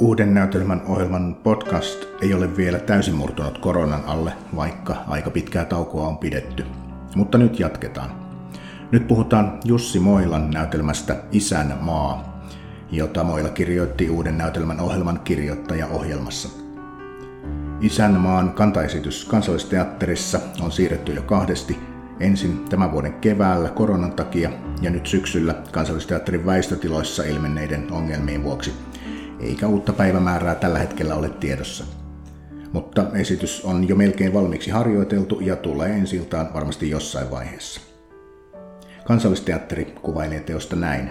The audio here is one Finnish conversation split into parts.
Uuden näytelmän ohjelman podcast ei ole vielä täysin murtunut koronan alle, vaikka aika pitkää taukoa on pidetty. Mutta nyt jatketaan. Nyt puhutaan Jussi Moilan näytelmästä Isän maa, jota Moila kirjoitti uuden näytelmän ohjelman kirjoittaja ohjelmassa. Isänmaan kantaesitys kansallisteatterissa on siirretty jo kahdesti, ensin tämän vuoden keväällä koronan takia ja nyt syksyllä kansallisteatterin väistötiloissa ilmenneiden ongelmien vuoksi – eikä uutta päivämäärää tällä hetkellä ole tiedossa. Mutta esitys on jo melkein valmiiksi harjoiteltu ja tulee ensiltaan varmasti jossain vaiheessa. Kansallisteatteri kuvailee teosta näin.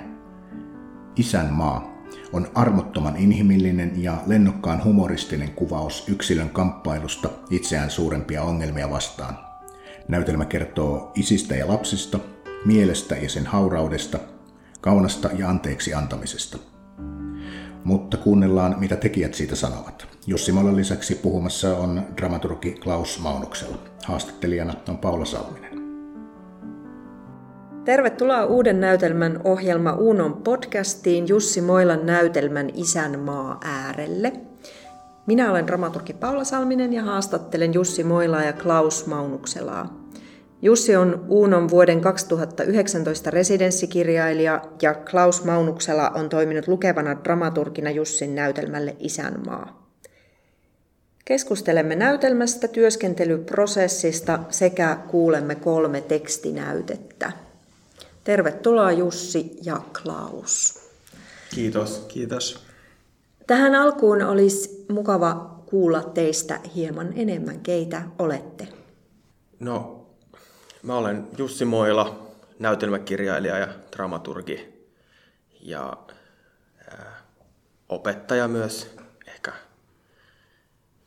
Isän maa on armottoman inhimillinen ja lennokkaan humoristinen kuvaus yksilön kamppailusta itseään suurempia ongelmia vastaan. Näytelmä kertoo isistä ja lapsista, mielestä ja sen hauraudesta, kaunasta ja anteeksi antamisesta – mutta kuunnellaan, mitä tekijät siitä sanovat. Jussi Molen lisäksi puhumassa on dramaturgi Klaus Maunuksella. Haastattelijana on Paula Salminen. Tervetuloa uuden näytelmän ohjelma Uunon podcastiin Jussi Moilan näytelmän Isänmaa äärelle. Minä olen dramaturgi Paula Salminen ja haastattelen Jussi Moilaa ja Klaus Maunukselaa. Jussi on Uunon vuoden 2019 residenssikirjailija ja Klaus Maunuksela on toiminut lukevana dramaturgina Jussin näytelmälle Isänmaa. Keskustelemme näytelmästä, työskentelyprosessista sekä kuulemme kolme tekstinäytettä. Tervetuloa Jussi ja Klaus. Kiitos. Kiitos. Tähän alkuun olisi mukava kuulla teistä hieman enemmän, keitä olette. No, Mä olen Jussi Moila, näytelmäkirjailija ja dramaturgi ja opettaja myös ehkä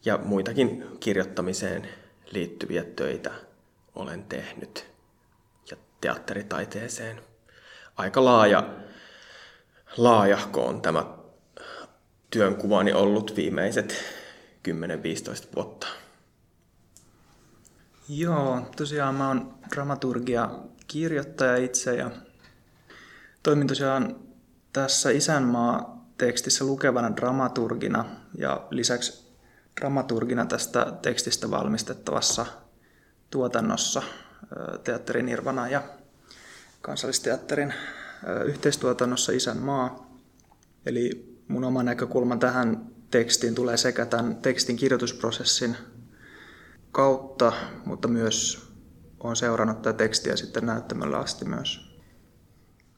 ja muitakin kirjoittamiseen liittyviä töitä olen tehnyt ja teatteritaiteeseen. Aika laaja, laajahko on tämä työnkuvani ollut viimeiset 10-15 vuotta. Joo, tosiaan mä oon dramaturgia kirjoittaja itse ja toimin tosiaan tässä Isänmaa tekstissä lukevana dramaturgina ja lisäksi dramaturgina tästä tekstistä valmistettavassa tuotannossa Teatterin Nirvana ja Kansallisteatterin yhteistuotannossa Isänmaa. Eli mun oma näkökulma tähän tekstiin tulee sekä tämän tekstin kirjoitusprosessin kautta, mutta myös olen seurannut tätä tekstiä sitten näyttämöllä asti myös.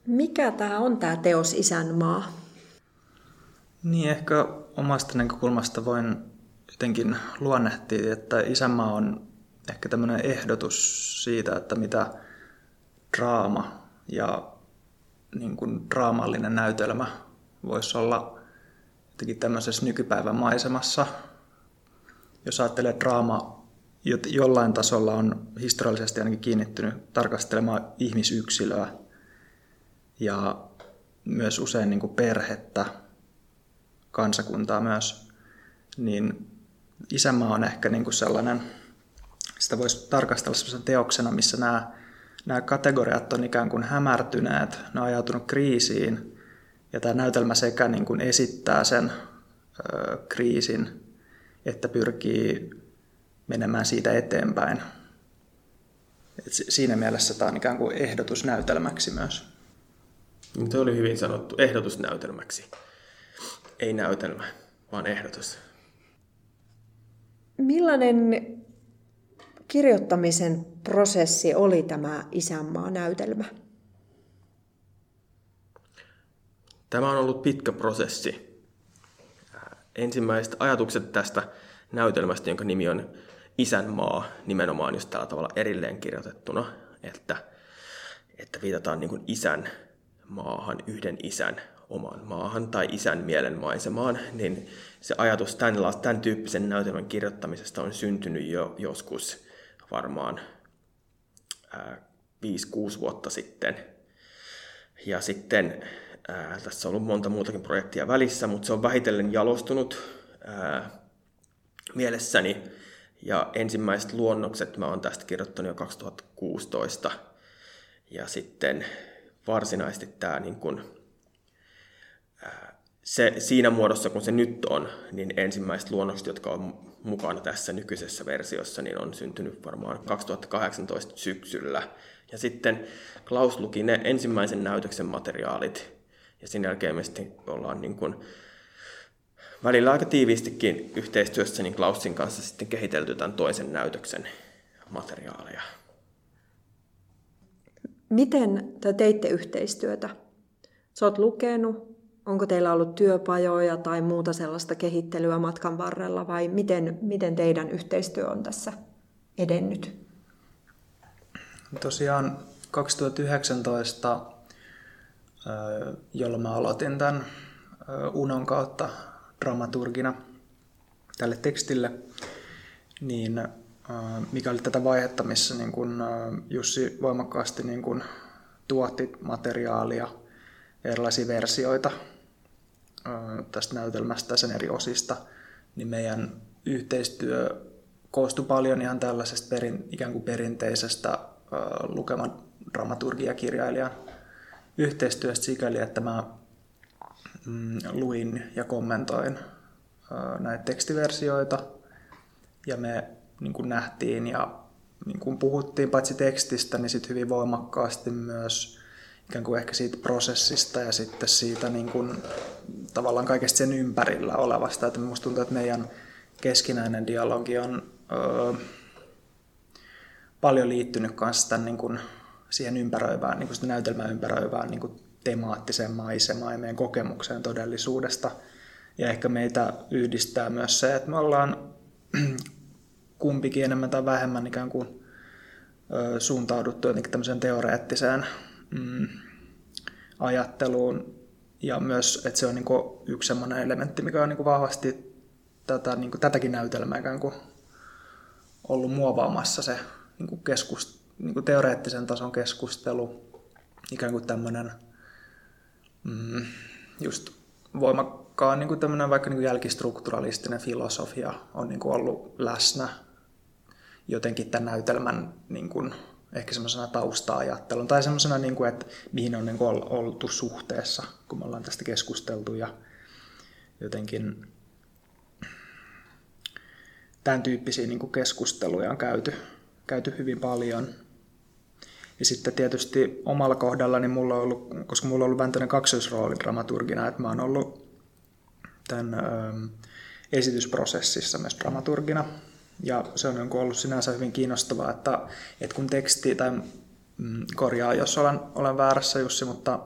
Mikä tämä on tämä teos Isänmaa? Niin, ehkä omasta näkökulmasta voin jotenkin luonnehtia, että Isänmaa on ehkä tämmöinen ehdotus siitä, että mitä draama ja niin kuin draamallinen näytelmä voisi olla jotenkin tämmöisessä nykypäivän maisemassa. Jos ajattelee draama jollain tasolla on historiallisesti ainakin kiinnittynyt tarkastelemaan ihmisyksilöä ja myös usein niin kuin perhettä, kansakuntaa myös, niin isämaa on ehkä niin kuin sellainen, sitä voisi tarkastella sellaisena teoksena, missä nämä, nämä kategoriat on ikään kuin hämärtyneet, ne on ajautunut kriisiin, ja tämä näytelmä sekä niin kuin esittää sen ö, kriisin, että pyrkii menemään siitä eteenpäin. Et siinä mielessä tämä on ikään kuin ehdotus näytelmäksi myös. Tuo oli hyvin sanottu, ehdotus näytelmäksi. Ei näytelmä, vaan ehdotus. Millainen kirjoittamisen prosessi oli tämä Isänmaa-näytelmä? Tämä on ollut pitkä prosessi. Ensimmäiset ajatukset tästä näytelmästä, jonka nimi on isänmaa nimenomaan just tällä tavalla erilleen kirjoitettuna, että, että viitataan niin kuin isän maahan, yhden isän omaan maahan tai isän mielen maisemaan, niin se ajatus tämän, tämän tyyppisen näytelmän kirjoittamisesta on syntynyt jo joskus varmaan ää, 5-6 vuotta sitten. Ja sitten ää, tässä on ollut monta muutakin projektia välissä, mutta se on vähitellen jalostunut ää, mielessäni ja ensimmäiset luonnokset mä oon tästä kirjoittanut jo 2016. Ja sitten varsinaisesti tämä niin kuin, ää, se, siinä muodossa, kun se nyt on, niin ensimmäiset luonnokset, jotka on mukana tässä nykyisessä versiossa, niin on syntynyt varmaan 2018 syksyllä. Ja sitten Klaus luki ne ensimmäisen näytöksen materiaalit, ja sen jälkeen me sitten ollaan niin kuin välillä aika tiiviistikin yhteistyössä niin Klausin kanssa sitten kehitelty tämän toisen näytöksen materiaaleja. Miten te teitte yhteistyötä? Sä oot lukenut, onko teillä ollut työpajoja tai muuta sellaista kehittelyä matkan varrella vai miten, miten teidän yhteistyö on tässä edennyt? Tosiaan 2019, jolloin mä aloitin tämän Unon kautta dramaturgina tälle tekstille, niin mikä oli tätä vaihetta, missä niin kun Jussi voimakkaasti niin kun tuotti materiaalia, erilaisia versioita tästä näytelmästä ja sen eri osista, niin meidän yhteistyö koostui paljon ihan tällaisesta perin, ikään kuin perinteisestä lukeman dramaturgiakirjailijan yhteistyöstä sikäli, että mä mm, luin ja kommentoin näitä tekstiversioita ja me niin kuin nähtiin ja niin kuin puhuttiin paitsi tekstistä, niin sitten hyvin voimakkaasti myös ikään kuin ehkä siitä prosessista ja sitten siitä niin kuin, tavallaan kaikesta sen ympärillä olevasta. Että minusta tuntuu, että meidän keskinäinen dialogi on öö, paljon liittynyt kanssa tämän, niin kuin, siihen ympäröivään, niin kuin näytelmään ympäröivään niin kuin temaattiseen maisemaan ja meidän kokemukseen todellisuudesta. Ja ehkä meitä yhdistää myös se, että me ollaan kumpikin enemmän tai vähemmän ikään kuin suuntauduttu jotenkin tämmöiseen teoreettiseen mm, ajatteluun. Ja myös, että se on niin yksi sellainen elementti, mikä on niin vahvasti tätä, niin tätäkin näytelmää ikään kuin ollut muovaamassa se niin keskust, niin teoreettisen tason keskustelu, ikään kuin tämmöinen mm, just voimakkaan niin kuin vaikka niin kuin jälkistrukturalistinen filosofia on niin kuin ollut läsnä jotenkin tämän näytelmän niin kuin, ehkä semmoisena tausta-ajattelun tai semmoisena, niin kuin, että mihin on niin kuin oltu suhteessa, kun me ollaan tästä keskusteltu ja jotenkin tämän tyyppisiä niin kuin keskusteluja on käyty, käyty hyvin paljon. Ja sitten tietysti omalla kohdalla, niin mulla on ollut, koska mulla on ollut vähän kaksoisrooli dramaturgina, että mä oon ollut tämän ö, esitysprosessissa myös dramaturgina, ja se on ollut sinänsä hyvin kiinnostavaa, että, että kun teksti, tai mm, korjaa, jos olen, olen väärässä Jussi, mutta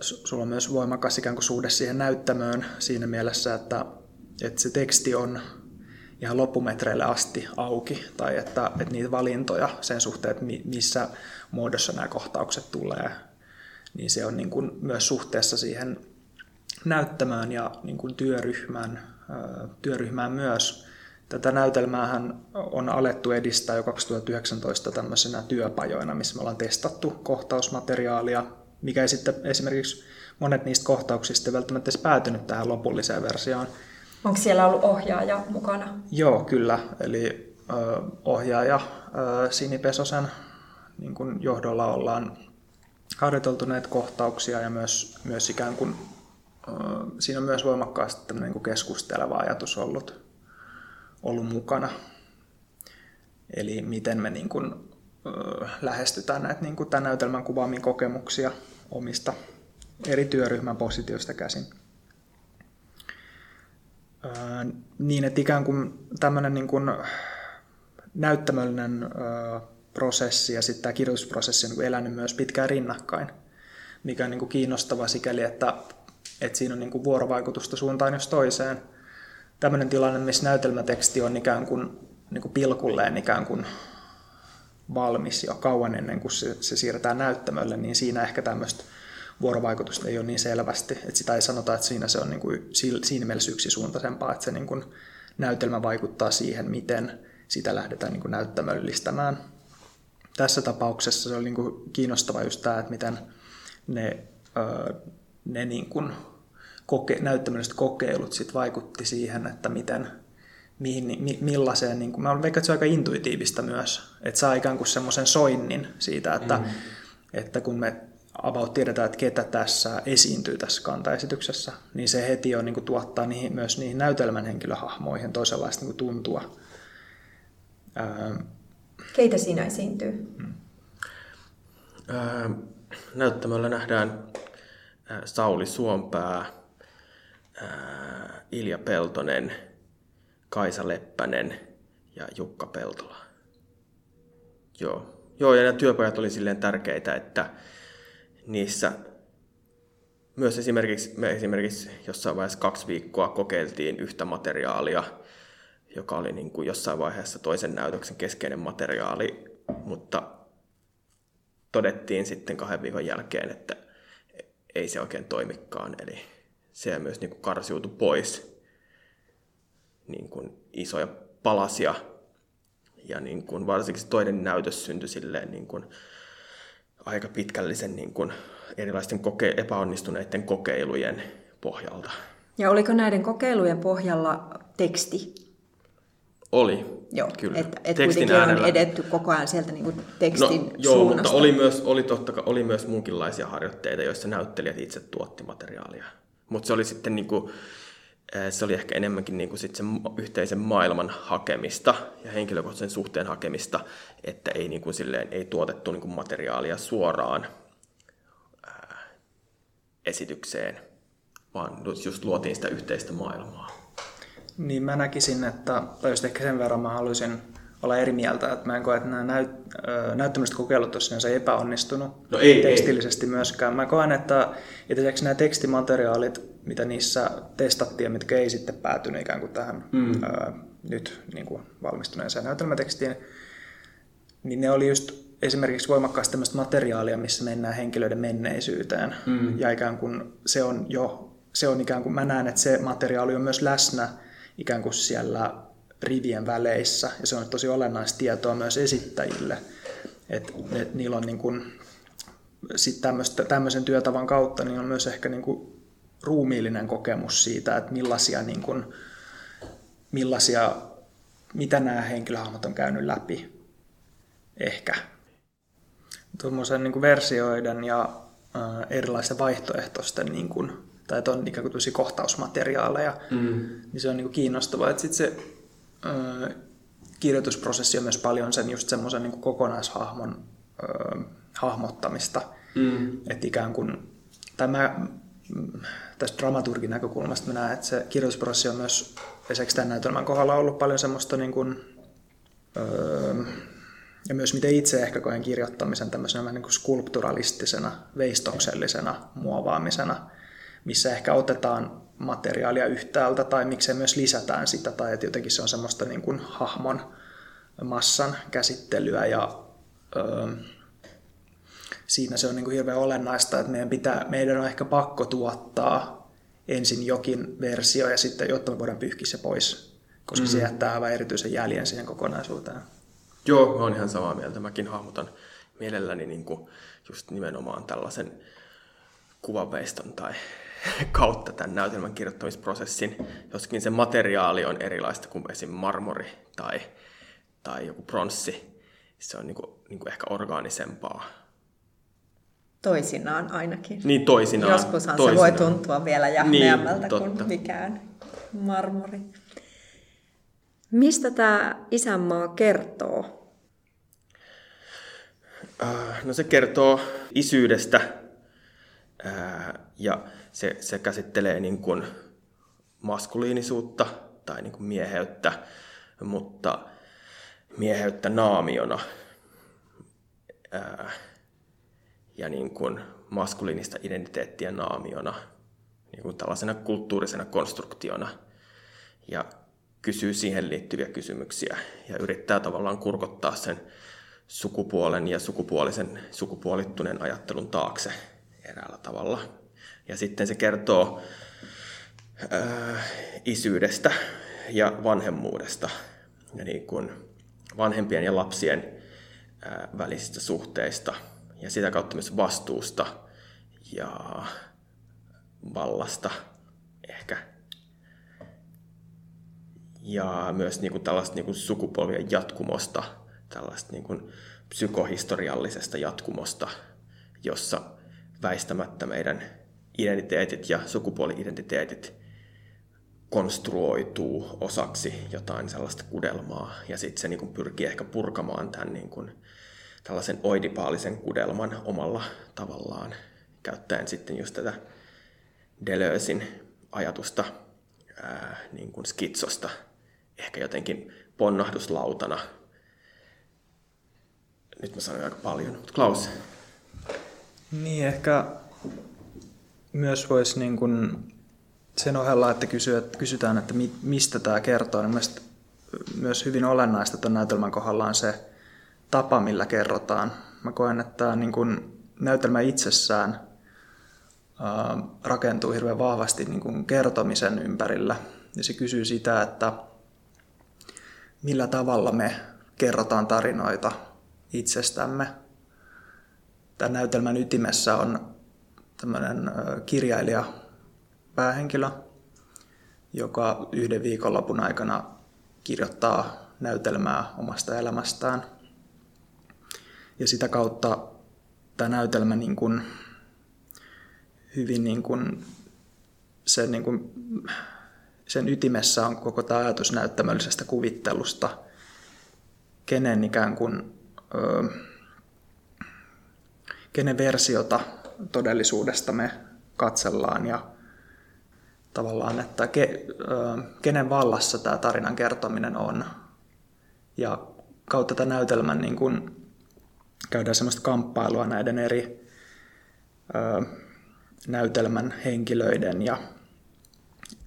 sulla on myös voimakas ikään kuin suhde siihen näyttämöön siinä mielessä, että, että se teksti on ihan loppumetreille asti auki, tai että, että niitä valintoja sen suhteen, että missä muodossa nämä kohtaukset tulee, niin se on niin kuin myös suhteessa siihen näyttämään ja niin kuin työryhmään, työryhmään myös. Tätä näytelmäähän on alettu edistää jo 2019 tämmöisenä työpajoina, missä me ollaan testattu kohtausmateriaalia, mikä ei sitten esimerkiksi monet niistä kohtauksista välttämättä edes päätynyt tähän lopulliseen versioon. Onko siellä ollut ohjaaja mukana? Joo, kyllä. Eli ö, ohjaaja ö, Sini Pesosen niin kun johdolla ollaan harjoiteltu näitä kohtauksia ja myös, myös ikään kuin, ö, siinä on myös voimakkaasti tämmöinen niin keskusteleva ajatus ollut ollut mukana. Eli miten me niin kuin, ö, lähestytään näitä niin kuin tämän näytelmän kuvaamia kokemuksia omista eri työryhmän positioista käsin. Niin, että ikään kuin tämmöinen niin kuin näyttämöllinen ö, prosessi ja sitten tämä kirjoitusprosessi on niin elänyt myös pitkään rinnakkain, mikä on niin kuin kiinnostava sikäli, että, että siinä on niin kuin vuorovaikutusta suuntaan jos toiseen – tämmöinen tilanne, missä näytelmäteksti on ikään kuin, niin kuin pilkulleen ikään kuin valmis jo kauan ennen kuin se, se siirretään näyttämölle, niin siinä ehkä tämmöistä vuorovaikutusta ei ole niin selvästi. Että sitä ei sanota, että siinä se on niin kuin, siinä mielessä yksisuuntaisempaa, että se niin kuin näytelmä vaikuttaa siihen, miten sitä lähdetään niin kuin näyttämöllistämään. Tässä tapauksessa se oli niin kuin kiinnostava just tämä, että miten ne, ne niin kuin koke, näyttämälliset kokeilut sit vaikutti siihen, että miten, mihin, mi, millaiseen, niin kuin, mä veikkaan, että se on aika intuitiivista myös, että saa ikään kuin semmoisen soinnin siitä, että, mm-hmm. että kun me about tiedetään, että ketä tässä esiintyy tässä kantaesityksessä, niin se heti jo niin kuin, tuottaa niihin, myös niihin näytelmän henkilöhahmoihin toisenlaista niin kuin, tuntua. Ää... Keitä siinä esiintyy? Hmm. Ää, näyttämällä nähdään Sauli Suompää, Ilja Peltonen, Kaisa Leppänen ja Jukka Peltola. Joo. Joo, ja nämä työpajat oli silleen tärkeitä, että niissä myös esimerkiksi, me esimerkiksi jossain vaiheessa kaksi viikkoa kokeiltiin yhtä materiaalia, joka oli niin kuin jossain vaiheessa toisen näytöksen keskeinen materiaali, mutta todettiin sitten kahden viikon jälkeen, että ei se oikein toimikaan. Eli se myös niin kuin karsiutui pois niin kuin isoja palasia. Ja niin kuin varsinkin toinen näytös syntyi silleen niin kuin aika pitkällisen niin kuin erilaisten koke- epäonnistuneiden kokeilujen pohjalta. Ja oliko näiden kokeilujen pohjalla teksti? Oli, joo, kyllä. Että et kuitenkin on edetty koko ajan sieltä niin kuin tekstin no, joo, suunnasta. mutta oli myös, oli, totta, oli myös muunkinlaisia harjoitteita, joissa näyttelijät itse tuotti materiaalia. Mutta se oli sitten niin kuin, se oli ehkä enemmänkin niin kuin sit sen yhteisen maailman hakemista ja henkilökohtaisen suhteen hakemista, että ei, niin kuin silleen, ei tuotettu niin kuin materiaalia suoraan ää, esitykseen, vaan just luotiin sitä yhteistä maailmaa. Niin mä näkisin, että, tai just ehkä sen verran mä haluaisin olla eri mieltä, että mä en koe, että nämä näyt, näyttämiset kokeilut on sinänsä epäonnistunut no ei, tekstillisesti ei. myöskään. Mä koen, että itse nämä tekstimateriaalit, mitä niissä testattiin ja mitkä ei sitten päätynyt ikään kuin tähän mm. ää, nyt niin kuin valmistuneeseen näytelmätekstiin, niin ne oli just esimerkiksi voimakkaasti tämmöistä materiaalia, missä mennään henkilöiden menneisyyteen. Mm. Ja ikään kuin se on jo, se on ikään kuin, mä näen, että se materiaali on myös läsnä ikään kuin siellä rivien väleissä, ja se on tosi olennaista tietoa myös esittäjille, että et niillä on niin kuin, sit tämmöisen työtavan kautta niin on myös ehkä niin kuin ruumiillinen kokemus siitä, että millaisia, niin kuin, millaisia mitä nämä henkilöhahmot on käynyt läpi, ehkä. Tuommoisen niin versioiden ja äh, erilaisten vaihtoehtoisten niin kuin, tai että on ikään kuin kohtausmateriaaleja, mm. niin se on niin kuin kiinnostavaa. Että sit se ö, kirjoitusprosessi on myös paljon sen just semmoisen niin kokonaishahmon ö, hahmottamista. Mm. Että ikään kuin, tämä tästä dramaturgin näkökulmasta mä näen, että se kirjoitusprosessi on myös esimerkiksi tämän näytelmän kohdalla ollut paljon semmoista niin kuin, öö, ja myös miten itse ehkä koen kirjoittamisen tämmöisenä niin kuin skulpturalistisena, veistoksellisena muovaamisena missä ehkä otetaan materiaalia yhtäältä tai miksei myös lisätään sitä tai että jotenkin se on semmoista niin kuin hahmon massan käsittelyä ja öö, siinä se on niin kuin hirveän olennaista, että meidän, pitää, meidän on ehkä pakko tuottaa ensin jokin versio ja sitten, jotta me voidaan pyyhkiä se pois, koska mm. se jättää aivan erityisen jäljen siihen kokonaisuuteen. Joo, mä oon ihan samaa mieltä. Mäkin hahmotan mielelläni niin kuin just nimenomaan tällaisen kuvaveiston tai kautta tämän näytelmän kirjoittamisprosessin, joskin se materiaali on erilaista kuin esim. marmori tai, tai joku pronssi. Se on niin kuin, niin kuin ehkä orgaanisempaa. Toisinaan ainakin. Niin, toisinaan. Joskushan toisinaan. se voi tuntua vielä jähmeämmältä niin, kuin mikään marmori. Mistä tämä isänmaa kertoo? No se kertoo isyydestä ja se, se käsittelee niin kuin maskuliinisuutta tai niin kuin mieheyttä, mutta mieheyttä naamiona ää, ja niin kuin maskuliinista identiteettiä naamiona, niin kuin tällaisena kulttuurisena konstruktiona. Ja kysyy siihen liittyviä kysymyksiä ja yrittää tavallaan kurkottaa sen sukupuolen ja sukupuolisen, sukupuolittuneen ajattelun taakse eräällä tavalla. Ja sitten se kertoo äh, isyydestä ja vanhemmuudesta ja niin kuin vanhempien ja lapsien äh, välisistä suhteista ja sitä kautta myös vastuusta ja vallasta ehkä. Ja myös niin kuin tällaista niin kuin sukupolvien jatkumosta, tällaista niin kuin psykohistoriallisesta jatkumosta, jossa väistämättä meidän identiteetit ja sukupuoli-identiteetit konstruoituu osaksi jotain sellaista kudelmaa, ja sitten se niin kuin pyrkii ehkä purkamaan tämän niin tällaisen oidipaalisen kudelman omalla tavallaan, käyttäen sitten just tätä Deleuzein ajatusta ää, niin skitsosta ehkä jotenkin ponnahduslautana. Nyt mä sanoin aika paljon, mutta Klaus. Niin, ehkä myös voisi niin kuin sen ohella, että kysytään, että mistä tämä kertoo, niin myös hyvin olennaista tuon näytelmän kohdalla on se tapa, millä kerrotaan. Mä koen, että tämä niin kuin näytelmä itsessään rakentuu hirveän vahvasti niin kuin kertomisen ympärillä. Ja se kysyy sitä, että millä tavalla me kerrotaan tarinoita itsestämme. Tämän näytelmän ytimessä on tämmöinen kirjailija päähenkilö, joka yhden viikonlopun aikana kirjoittaa näytelmää omasta elämästään. Ja sitä kautta tämä näytelmä niin kuin, hyvin niin kuin, sen, niin kuin, sen ytimessä on koko tämä ajatus näyttämöllisestä kuvittelusta, kenen ikään kuin, kenen versiota todellisuudesta me katsellaan ja tavallaan, että ke, kenen vallassa tämä tarinan kertominen on. Ja kautta tämän näytelmän niin kun käydään semmoista kamppailua näiden eri ö, näytelmän henkilöiden ja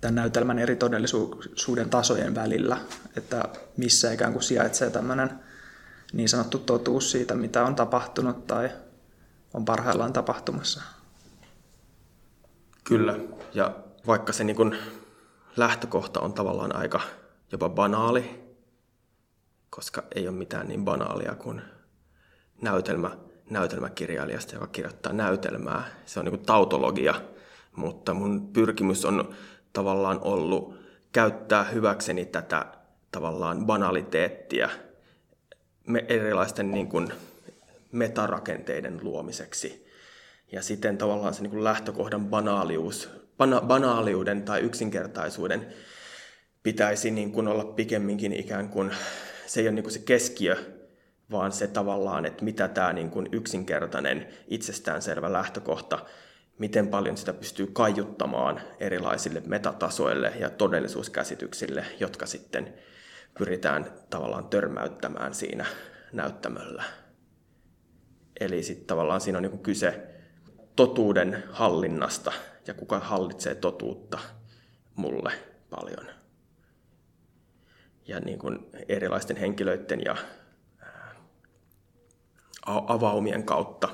tämän näytelmän eri todellisuuden tasojen välillä, että missä ikään kuin sijaitsee tämmöinen niin sanottu totuus siitä, mitä on tapahtunut tai on parhaillaan tapahtumassa. Kyllä, ja vaikka se niin lähtökohta on tavallaan aika jopa banaali, koska ei ole mitään niin banaalia kuin näytelmä, näytelmäkirjailijasta, joka kirjoittaa näytelmää. Se on niin tautologia, mutta mun pyrkimys on tavallaan ollut käyttää hyväkseni tätä tavallaan banaliteettia erilaisten niin kuin metarakenteiden luomiseksi. Ja sitten tavallaan se niin kuin lähtökohdan banaalius bana- banaaliuden tai yksinkertaisuuden pitäisi niin kuin olla pikemminkin ikään kuin, se ei ole niin kuin se keskiö, vaan se tavallaan, että mitä tämä niin kuin yksinkertainen, itsestäänselvä lähtökohta, miten paljon sitä pystyy kaiuttamaan erilaisille metatasoille ja todellisuuskäsityksille, jotka sitten pyritään tavallaan törmäyttämään siinä näyttämöllä. Eli sitten tavallaan siinä on niin kyse totuuden hallinnasta ja kuka hallitsee totuutta mulle paljon. Ja niin kuin erilaisten henkilöiden ja avaumien kautta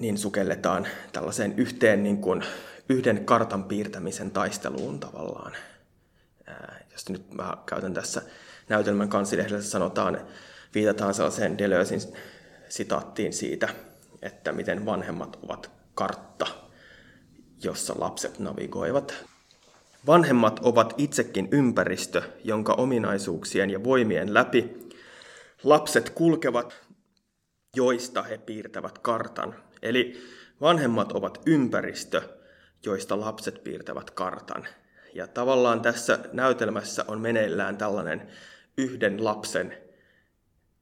niin sukelletaan tällaiseen yhteen niin kuin, yhden kartan piirtämisen taisteluun tavallaan. Jos nyt mä käytän tässä näytelmän kansilehdessä sanotaan, viitataan sellaiseen Deleuzein sitaattiin siitä, että miten vanhemmat ovat kartta, jossa lapset navigoivat. Vanhemmat ovat itsekin ympäristö, jonka ominaisuuksien ja voimien läpi lapset kulkevat, joista he piirtävät kartan. Eli vanhemmat ovat ympäristö, joista lapset piirtävät kartan. Ja tavallaan tässä näytelmässä on meneillään tällainen yhden lapsen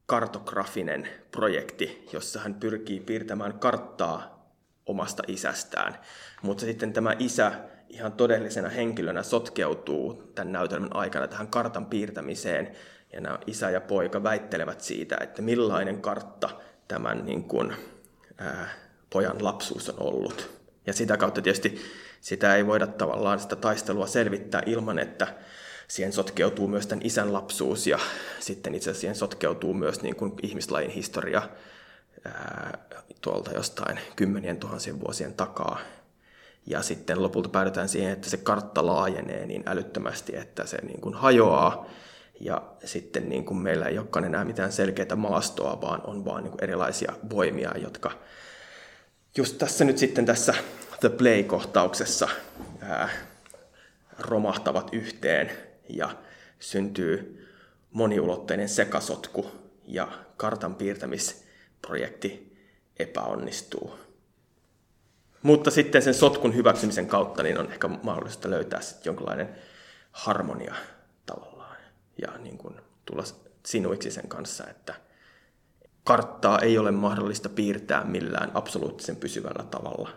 kartografinen projekti, jossa hän pyrkii piirtämään karttaa omasta isästään. Mutta sitten tämä isä ihan todellisena henkilönä sotkeutuu tämän näytelmän aikana tähän kartan piirtämiseen. Ja nämä isä ja poika väittelevät siitä, että millainen kartta tämän niin kuin, ää, pojan lapsuus on ollut. Ja sitä kautta tietysti sitä ei voida tavallaan sitä taistelua selvittää ilman, että siihen sotkeutuu myös tämän isän lapsuus ja sitten itse asiassa siihen sotkeutuu myös niin kuin ihmislajin historia ää, tuolta jostain kymmenien tuhansien vuosien takaa. Ja sitten lopulta päädytään siihen, että se kartta laajenee niin älyttömästi, että se niin kuin hajoaa. Ja sitten niin kuin meillä ei olekaan enää mitään selkeää maastoa, vaan on vaan niin kuin erilaisia voimia, jotka just tässä nyt sitten tässä The Play-kohtauksessa ää, romahtavat yhteen ja syntyy moniulotteinen sekasotku ja kartan piirtämisprojekti epäonnistuu. Mutta sitten sen sotkun hyväksymisen kautta niin on ehkä mahdollista löytää sitten jonkinlainen harmonia tavallaan ja niin kuin tulla sinuiksi sen kanssa, että karttaa ei ole mahdollista piirtää millään absoluuttisen pysyvällä tavalla,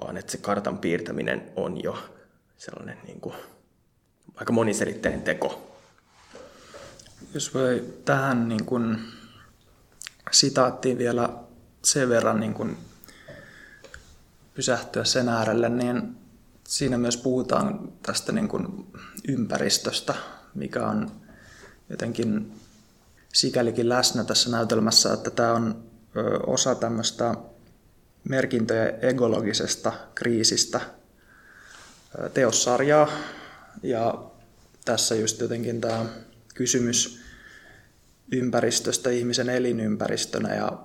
vaan että se kartan piirtäminen on jo sellainen niin kuin aika moniselitteinen teko. Jos voi tähän niin kuin sitaattiin vielä sen verran niin kuin pysähtyä sen äärelle, niin siinä myös puhutaan tästä niin kuin ympäristöstä, mikä on jotenkin sikälikin läsnä tässä näytelmässä, että tämä on osa tämmöistä merkintöjä egologisesta kriisistä teossarjaa. Ja tässä just jotenkin tämä kysymys ympäristöstä ihmisen elinympäristönä ja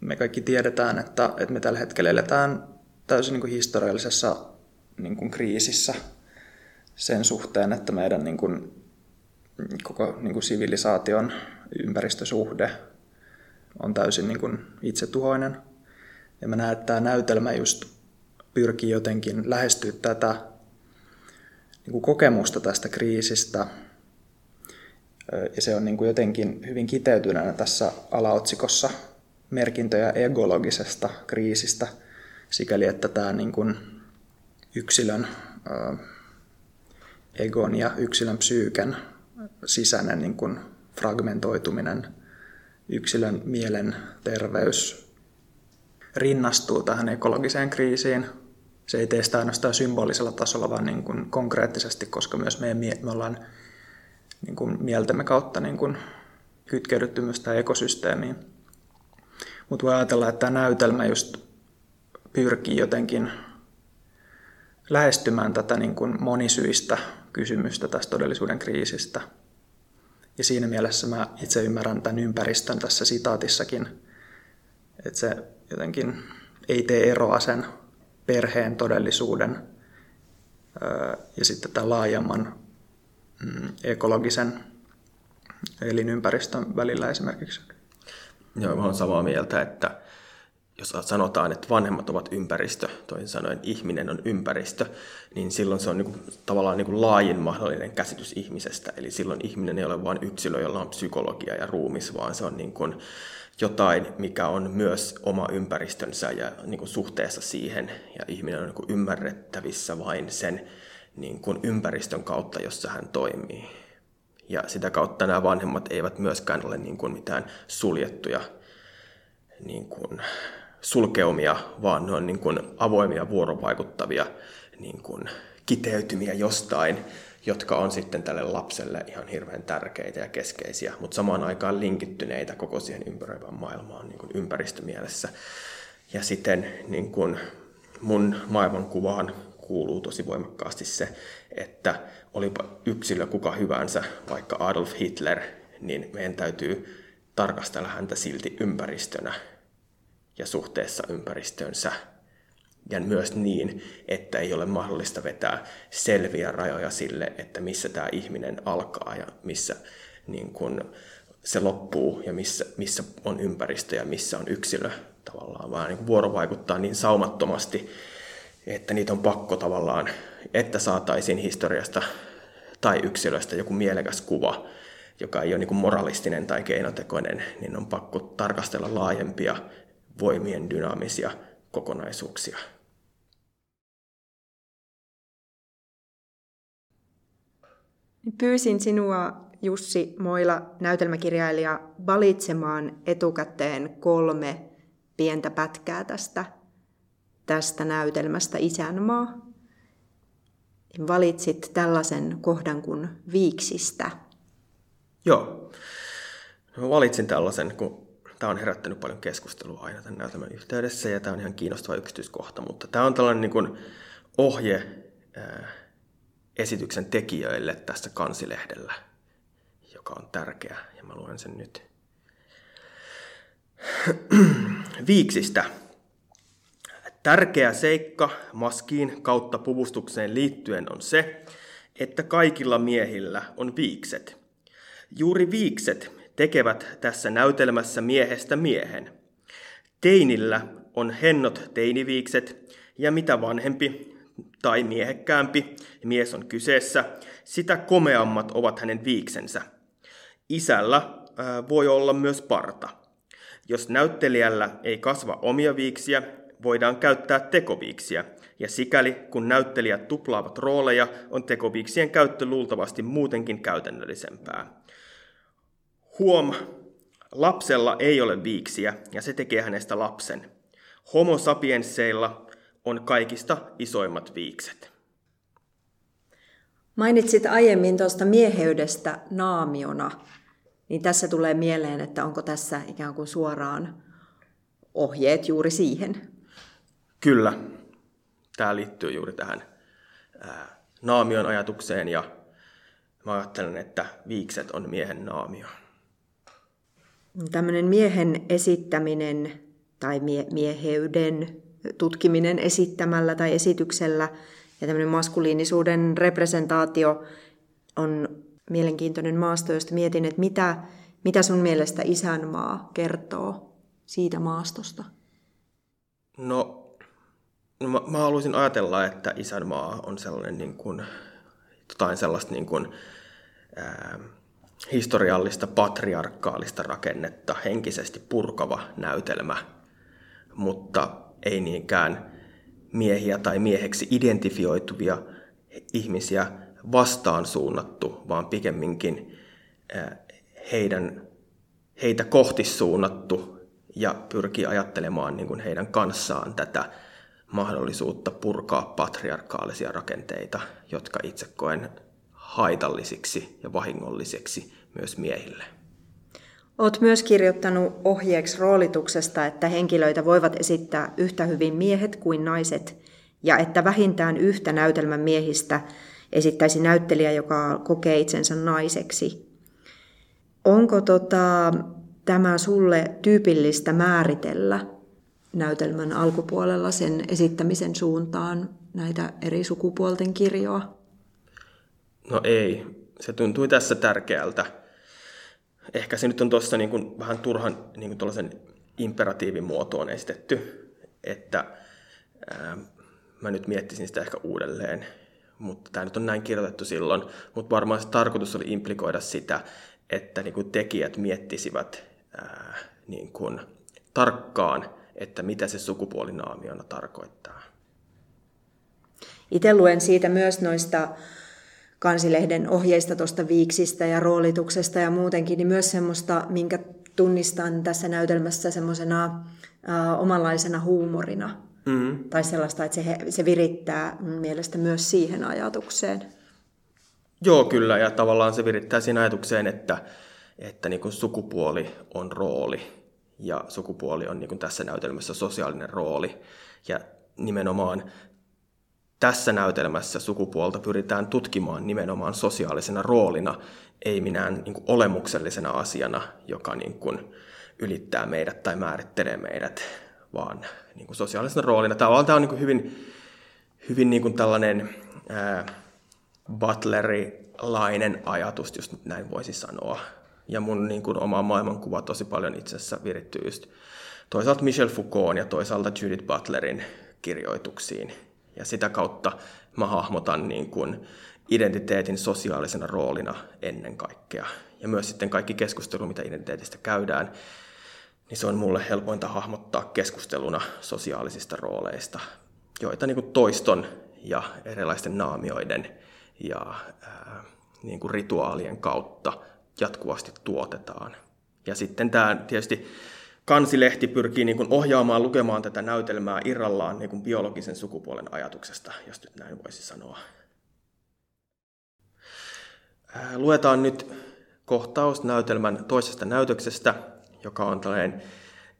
me kaikki tiedetään, että, että me tällä hetkellä eletään täysin niin kuin historiallisessa niin kuin kriisissä sen suhteen, että meidän niin kuin, koko niin kuin sivilisaation ympäristösuhde on täysin niin kuin itsetuhoinen. Ja mä näen, että tämä näytelmä just pyrkii jotenkin lähestyä tätä niin kuin kokemusta tästä kriisistä. Ja se on niin kuin jotenkin hyvin kiteytyneenä tässä alaotsikossa merkintöjä egologisesta kriisistä, sikäli että tämä niin kuin yksilön egon ja yksilön psyyken sisäinen niin kuin fragmentoituminen, yksilön mielen terveys rinnastuu tähän ekologiseen kriisiin. Se ei tee sitä ainoastaan symbolisella tasolla, vaan niin kuin konkreettisesti, koska myös me, me ollaan niin kuin mieltämme kautta niin kuin kytkeydytty myös tähän ekosysteemiin. Mutta voi ajatella, että tämä näytelmä just pyrkii jotenkin lähestymään tätä niin kuin monisyistä kysymystä tästä todellisuuden kriisistä. Ja siinä mielessä mä itse ymmärrän tämän ympäristön tässä sitaatissakin, että se jotenkin ei tee eroa sen perheen todellisuuden ja sitten tämän laajemman mm, ekologisen elinympäristön välillä esimerkiksi. Joo, mä olen samaa mieltä, että jos sanotaan, että vanhemmat ovat ympäristö, toisin sanoen ihminen on ympäristö, niin silloin se on niin kuin, tavallaan niin kuin laajin mahdollinen käsitys ihmisestä. Eli silloin ihminen ei ole vain yksilö, jolla on psykologia ja ruumis, vaan se on niin kuin jotain, mikä on myös oma ympäristönsä ja niin kuin suhteessa siihen. Ja ihminen on niin kuin ymmärrettävissä vain sen niin kuin ympäristön kautta, jossa hän toimii. Ja sitä kautta nämä vanhemmat eivät myöskään ole niin kuin mitään suljettuja niin kuin sulkeumia, vaan ne on niin kuin avoimia vuorovaikuttavia niin kuin kiteytymiä jostain, jotka on sitten tälle lapselle ihan hirveän tärkeitä ja keskeisiä, mutta samaan aikaan linkittyneitä koko siihen ympäröivään maailmaan niin kuin ympäristömielessä. Ja sitten niin kuin mun maailmankuvaan kuuluu tosi voimakkaasti se, että olipa yksilö kuka hyvänsä, vaikka Adolf Hitler, niin meidän täytyy tarkastella häntä silti ympäristönä ja suhteessa ympäristönsä. Ja myös niin, että ei ole mahdollista vetää selviä rajoja sille, että missä tämä ihminen alkaa ja missä niin kun se loppuu ja missä, missä on ympäristö ja missä on yksilö tavallaan, vaan niin vuorovaikuttaa niin saumattomasti, että niitä on pakko tavallaan, että saataisiin historiasta tai yksilöstä joku mielekäs kuva, joka ei ole niin moralistinen tai keinotekoinen, niin on pakko tarkastella laajempia voimien dynaamisia kokonaisuuksia. Pyysin sinua, Jussi Moila, näytelmäkirjailija, valitsemaan etukäteen kolme pientä pätkää tästä, tästä näytelmästä Isänmaa. Valitsit tällaisen kohdan kuin Viiksistä. Joo. No, valitsin tällaisen, kun tämä on herättänyt paljon keskustelua aina tämän näytelmän yhteydessä ja tämä on ihan kiinnostava yksityiskohta, mutta tämä on tällainen niin kuin ohje esityksen tekijöille tässä kansilehdellä, joka on tärkeä ja mä luen sen nyt. Viiksistä. Tärkeä seikka maskiin kautta puvustukseen liittyen on se, että kaikilla miehillä on viikset. Juuri viikset tekevät tässä näytelmässä miehestä miehen. Teinillä on hennot teiniviikset, ja mitä vanhempi tai miehekkäämpi mies on kyseessä, sitä komeammat ovat hänen viiksensä. Isällä voi olla myös parta. Jos näyttelijällä ei kasva omia viiksiä, voidaan käyttää tekoviiksiä, ja sikäli kun näyttelijät tuplaavat rooleja, on tekoviiksien käyttö luultavasti muutenkin käytännöllisempää. Huom, lapsella ei ole viiksiä, ja se tekee hänestä lapsen. Homo sapiensseilla on kaikista isoimmat viikset. Mainitsit aiemmin tuosta mieheydestä naamiona, niin tässä tulee mieleen, että onko tässä ikään kuin suoraan ohjeet juuri siihen? Kyllä. Tämä liittyy juuri tähän naamion ajatukseen ja mä ajattelen, että viikset on miehen naamio. Tämmöinen miehen esittäminen tai mie- mieheyden tutkiminen esittämällä tai esityksellä ja tämmöinen maskuliinisuuden representaatio on mielenkiintoinen maasto, josta mietin, että mitä, mitä sun mielestä isänmaa kertoo siitä maastosta? No, no mä, mä haluaisin ajatella, että isänmaa on sellainen niin kuin, jotain sellaista niin kuin, ää, historiallista patriarkaalista rakennetta, henkisesti purkava näytelmä, mutta ei niinkään miehiä tai mieheksi identifioituvia ihmisiä vastaan suunnattu, vaan pikemminkin heidän, heitä kohti suunnattu ja pyrkii ajattelemaan niin kuin heidän kanssaan tätä mahdollisuutta purkaa patriarkaalisia rakenteita, jotka itse koen haitallisiksi ja vahingollisiksi myös miehille. Olet myös kirjoittanut ohjeeksi roolituksesta, että henkilöitä voivat esittää yhtä hyvin miehet kuin naiset, ja että vähintään yhtä näytelmän miehistä esittäisi näyttelijä, joka kokee itsensä naiseksi. Onko tota, tämä sulle tyypillistä määritellä näytelmän alkupuolella sen esittämisen suuntaan näitä eri sukupuolten kirjoa? No ei. Se tuntui tässä tärkeältä. Ehkä se nyt on tuossa niin vähän turhan niin kuin imperatiivin muotoon esitetty, että ää, mä nyt miettisin sitä ehkä uudelleen. Mutta tämä nyt on näin kirjoitettu silloin, mutta varmaan se tarkoitus oli implikoida sitä, että niin kuin tekijät miettisivät ää, niin kuin tarkkaan, että mitä se sukupuolinaamiona tarkoittaa. Itse luen siitä myös noista kansilehden ohjeista tuosta viiksistä ja roolituksesta ja muutenkin, niin myös semmoista, minkä tunnistan tässä näytelmässä semmoisena äh, omanlaisena huumorina. Mm-hmm. Tai sellaista, että se, se virittää mielestä myös siihen ajatukseen. Joo, kyllä. Ja tavallaan se virittää siihen ajatukseen, että, että niin sukupuoli on rooli. Ja sukupuoli on niin tässä näytelmässä sosiaalinen rooli. Ja nimenomaan tässä näytelmässä sukupuolta pyritään tutkimaan nimenomaan sosiaalisena roolina, ei minään niin kuin olemuksellisena asiana, joka niin kuin ylittää meidät tai määrittelee meidät, vaan niin kuin sosiaalisena roolina. Tämä on niin kuin hyvin, hyvin niin kuin tällainen ää, butlerilainen ajatus, jos näin voisi sanoa. Ja mun niin kuin, oma maailmankuva tosi paljon itse asiassa virittyy just toisaalta Michel Foucault ja toisaalta Judith Butlerin kirjoituksiin – ja sitä kautta mä hahmotan niin kuin identiteetin sosiaalisena roolina ennen kaikkea. Ja myös sitten kaikki keskustelu, mitä identiteetistä käydään, niin se on mulle helpointa hahmottaa keskusteluna sosiaalisista rooleista, joita niin kuin toiston ja erilaisten naamioiden ja ää, niin kuin rituaalien kautta jatkuvasti tuotetaan. Ja sitten tämä tietysti kansilehti pyrkii niin kuin ohjaamaan lukemaan tätä näytelmää irrallaan niin kuin biologisen sukupuolen ajatuksesta, jos nyt näin voisi sanoa. Luetaan nyt kohtaus näytelmän toisesta näytöksestä, joka on tällainen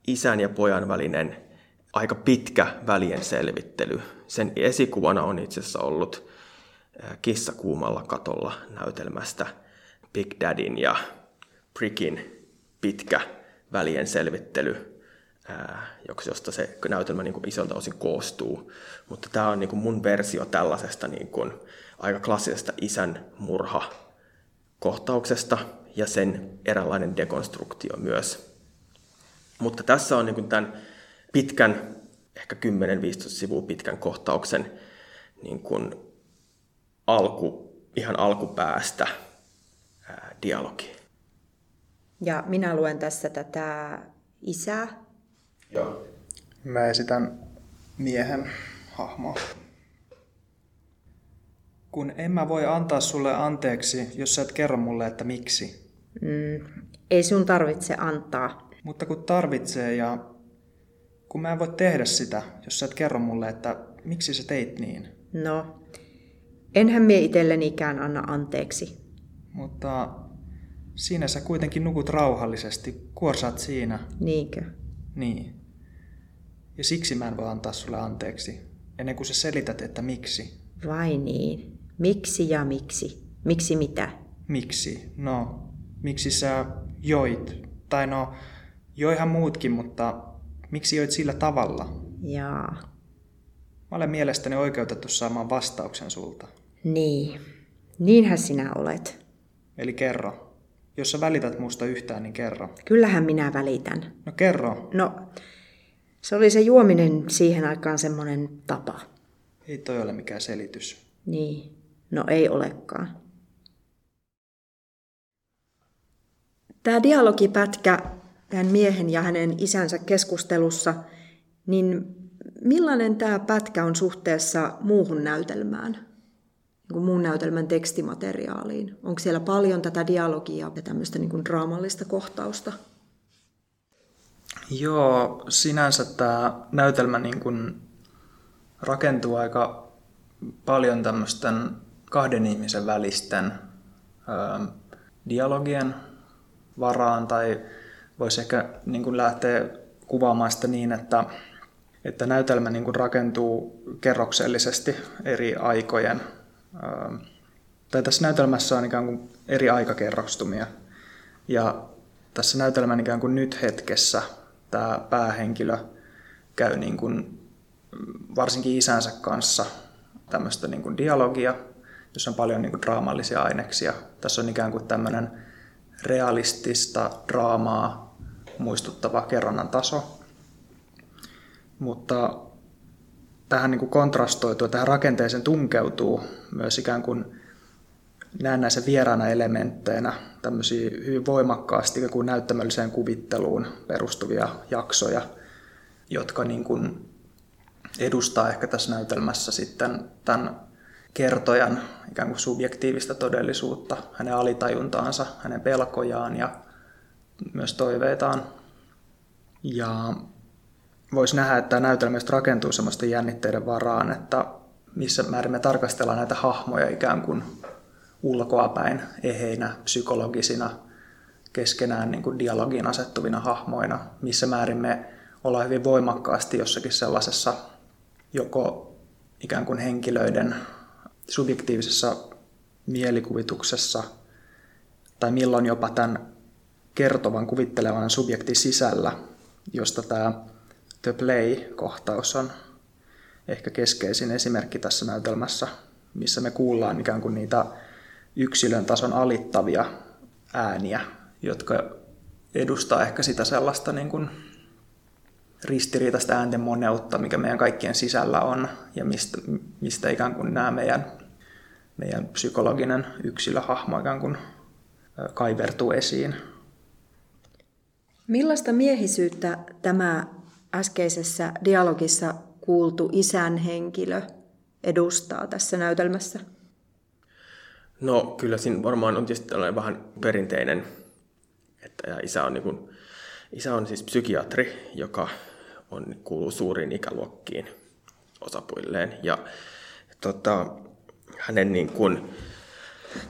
isän ja pojan välinen aika pitkä välien selvittely. Sen esikuvana on itse asiassa ollut Kissa kuumalla katolla näytelmästä Big Daddyn ja Prickin pitkä välien selvittely, josta se näytelmä niin kuin isolta osin koostuu. Mutta tämä on niin kuin mun versio tällaisesta niin kuin aika klassisesta isän murha kohtauksesta ja sen eräänlainen dekonstruktio myös. Mutta tässä on niin kuin tämän pitkän ehkä 10-15 sivua pitkän kohtauksen niin kuin alku, ihan alkupäästä ää, dialogi. Ja minä luen tässä tätä isää. Joo. Mä esitän miehen hahmoa. Kun en mä voi antaa sulle anteeksi, jos sä et kerro mulle, että miksi. Mm, ei sun tarvitse antaa. Mutta kun tarvitsee ja kun mä en voi tehdä sitä, jos sä et kerro mulle, että miksi sä teit niin. No, enhän mie itsellenikään anna anteeksi. Mutta siinä sä kuitenkin nukut rauhallisesti, kuorsaat siinä. Niinkö? Niin. Ja siksi mä en voi antaa sulle anteeksi, ennen kuin sä selität, että miksi. Vai niin? Miksi ja miksi? Miksi mitä? Miksi? No, miksi sä joit? Tai no, joihan muutkin, mutta miksi joit sillä tavalla? Jaa. Mä olen mielestäni oikeutettu saamaan vastauksen sulta. Niin. Niinhän sinä olet. Eli kerro. Jos sä välität musta yhtään, niin kerro. Kyllähän minä välitän. No kerro. No, se oli se juominen siihen aikaan semmoinen tapa. Ei toi ole mikään selitys. Niin. No ei olekaan. Tämä dialogipätkä tämän miehen ja hänen isänsä keskustelussa, niin millainen tämä pätkä on suhteessa muuhun näytelmään, niin muun näytelmän tekstimateriaaliin? Onko siellä paljon tätä dialogia ja tämmöistä niin draamallista kohtausta? Joo, sinänsä tämä näytelmä niin kuin rakentuu aika paljon tämmöisten kahden ihmisen välisten ö, dialogien varaan, tai voisi ehkä niin kuin lähteä kuvaamaan sitä niin, että, että näytelmä niin kuin rakentuu kerroksellisesti eri aikojen. Ö, tai tässä näytelmässä on ikään kuin eri aikakerrostumia. Ja tässä näytelmän ikään kuin nyt hetkessä tämä päähenkilö käy niin kuin varsinkin isänsä kanssa tämmöistä niin kuin dialogia, jossa on paljon niin kuin draamallisia aineksia. Tässä on ikään kuin tämmöinen realistista draamaa muistuttava kerronnan taso. Mutta tähän niin kuin kontrastoituu, tähän rakenteeseen tunkeutuu myös ikään kuin näennäisen vieraana elementteinä tämmöisiä hyvin voimakkaasti kuin näyttämölliseen kuvitteluun perustuvia jaksoja, jotka niin kuin edustaa ehkä tässä näytelmässä sitten tämän kertojan ikään kuin subjektiivista todellisuutta, hänen alitajuntaansa, hänen pelkojaan ja myös toiveitaan. Ja voisi nähdä, että tämä näytelmä rakentuu sellaisten jännitteiden varaan, että missä määrin me tarkastellaan näitä hahmoja ikään kuin ulkoapäin eheinä, psykologisina, keskenään niin kuin dialogiin asettuvina hahmoina, missä määrin me ollaan hyvin voimakkaasti jossakin sellaisessa joko ikään kuin henkilöiden subjektiivisessa mielikuvituksessa tai milloin jopa tämän kertovan kuvittelevan subjektin sisällä, josta tämä The Play-kohtaus on ehkä keskeisin esimerkki tässä näytelmässä, missä me kuullaan ikään kuin niitä yksilön tason alittavia ääniä, jotka edustaa ehkä sitä sellaista niin kuin ristiriitaista äänten moneutta, mikä meidän kaikkien sisällä on ja mistä, mistä ikään kuin nämä meidän, meidän psykologinen yksilöhahmo ikään kuin kaivertuu esiin. Millaista miehisyyttä tämä äskeisessä dialogissa kuultu isän henkilö edustaa tässä näytelmässä? No kyllä siinä varmaan on tietysti tällainen vähän perinteinen, että isä on, niin kuin, isä on siis psykiatri, joka on, kuuluu suuriin ikäluokkiin osapuilleen. Ja tota, hänen niin kuin,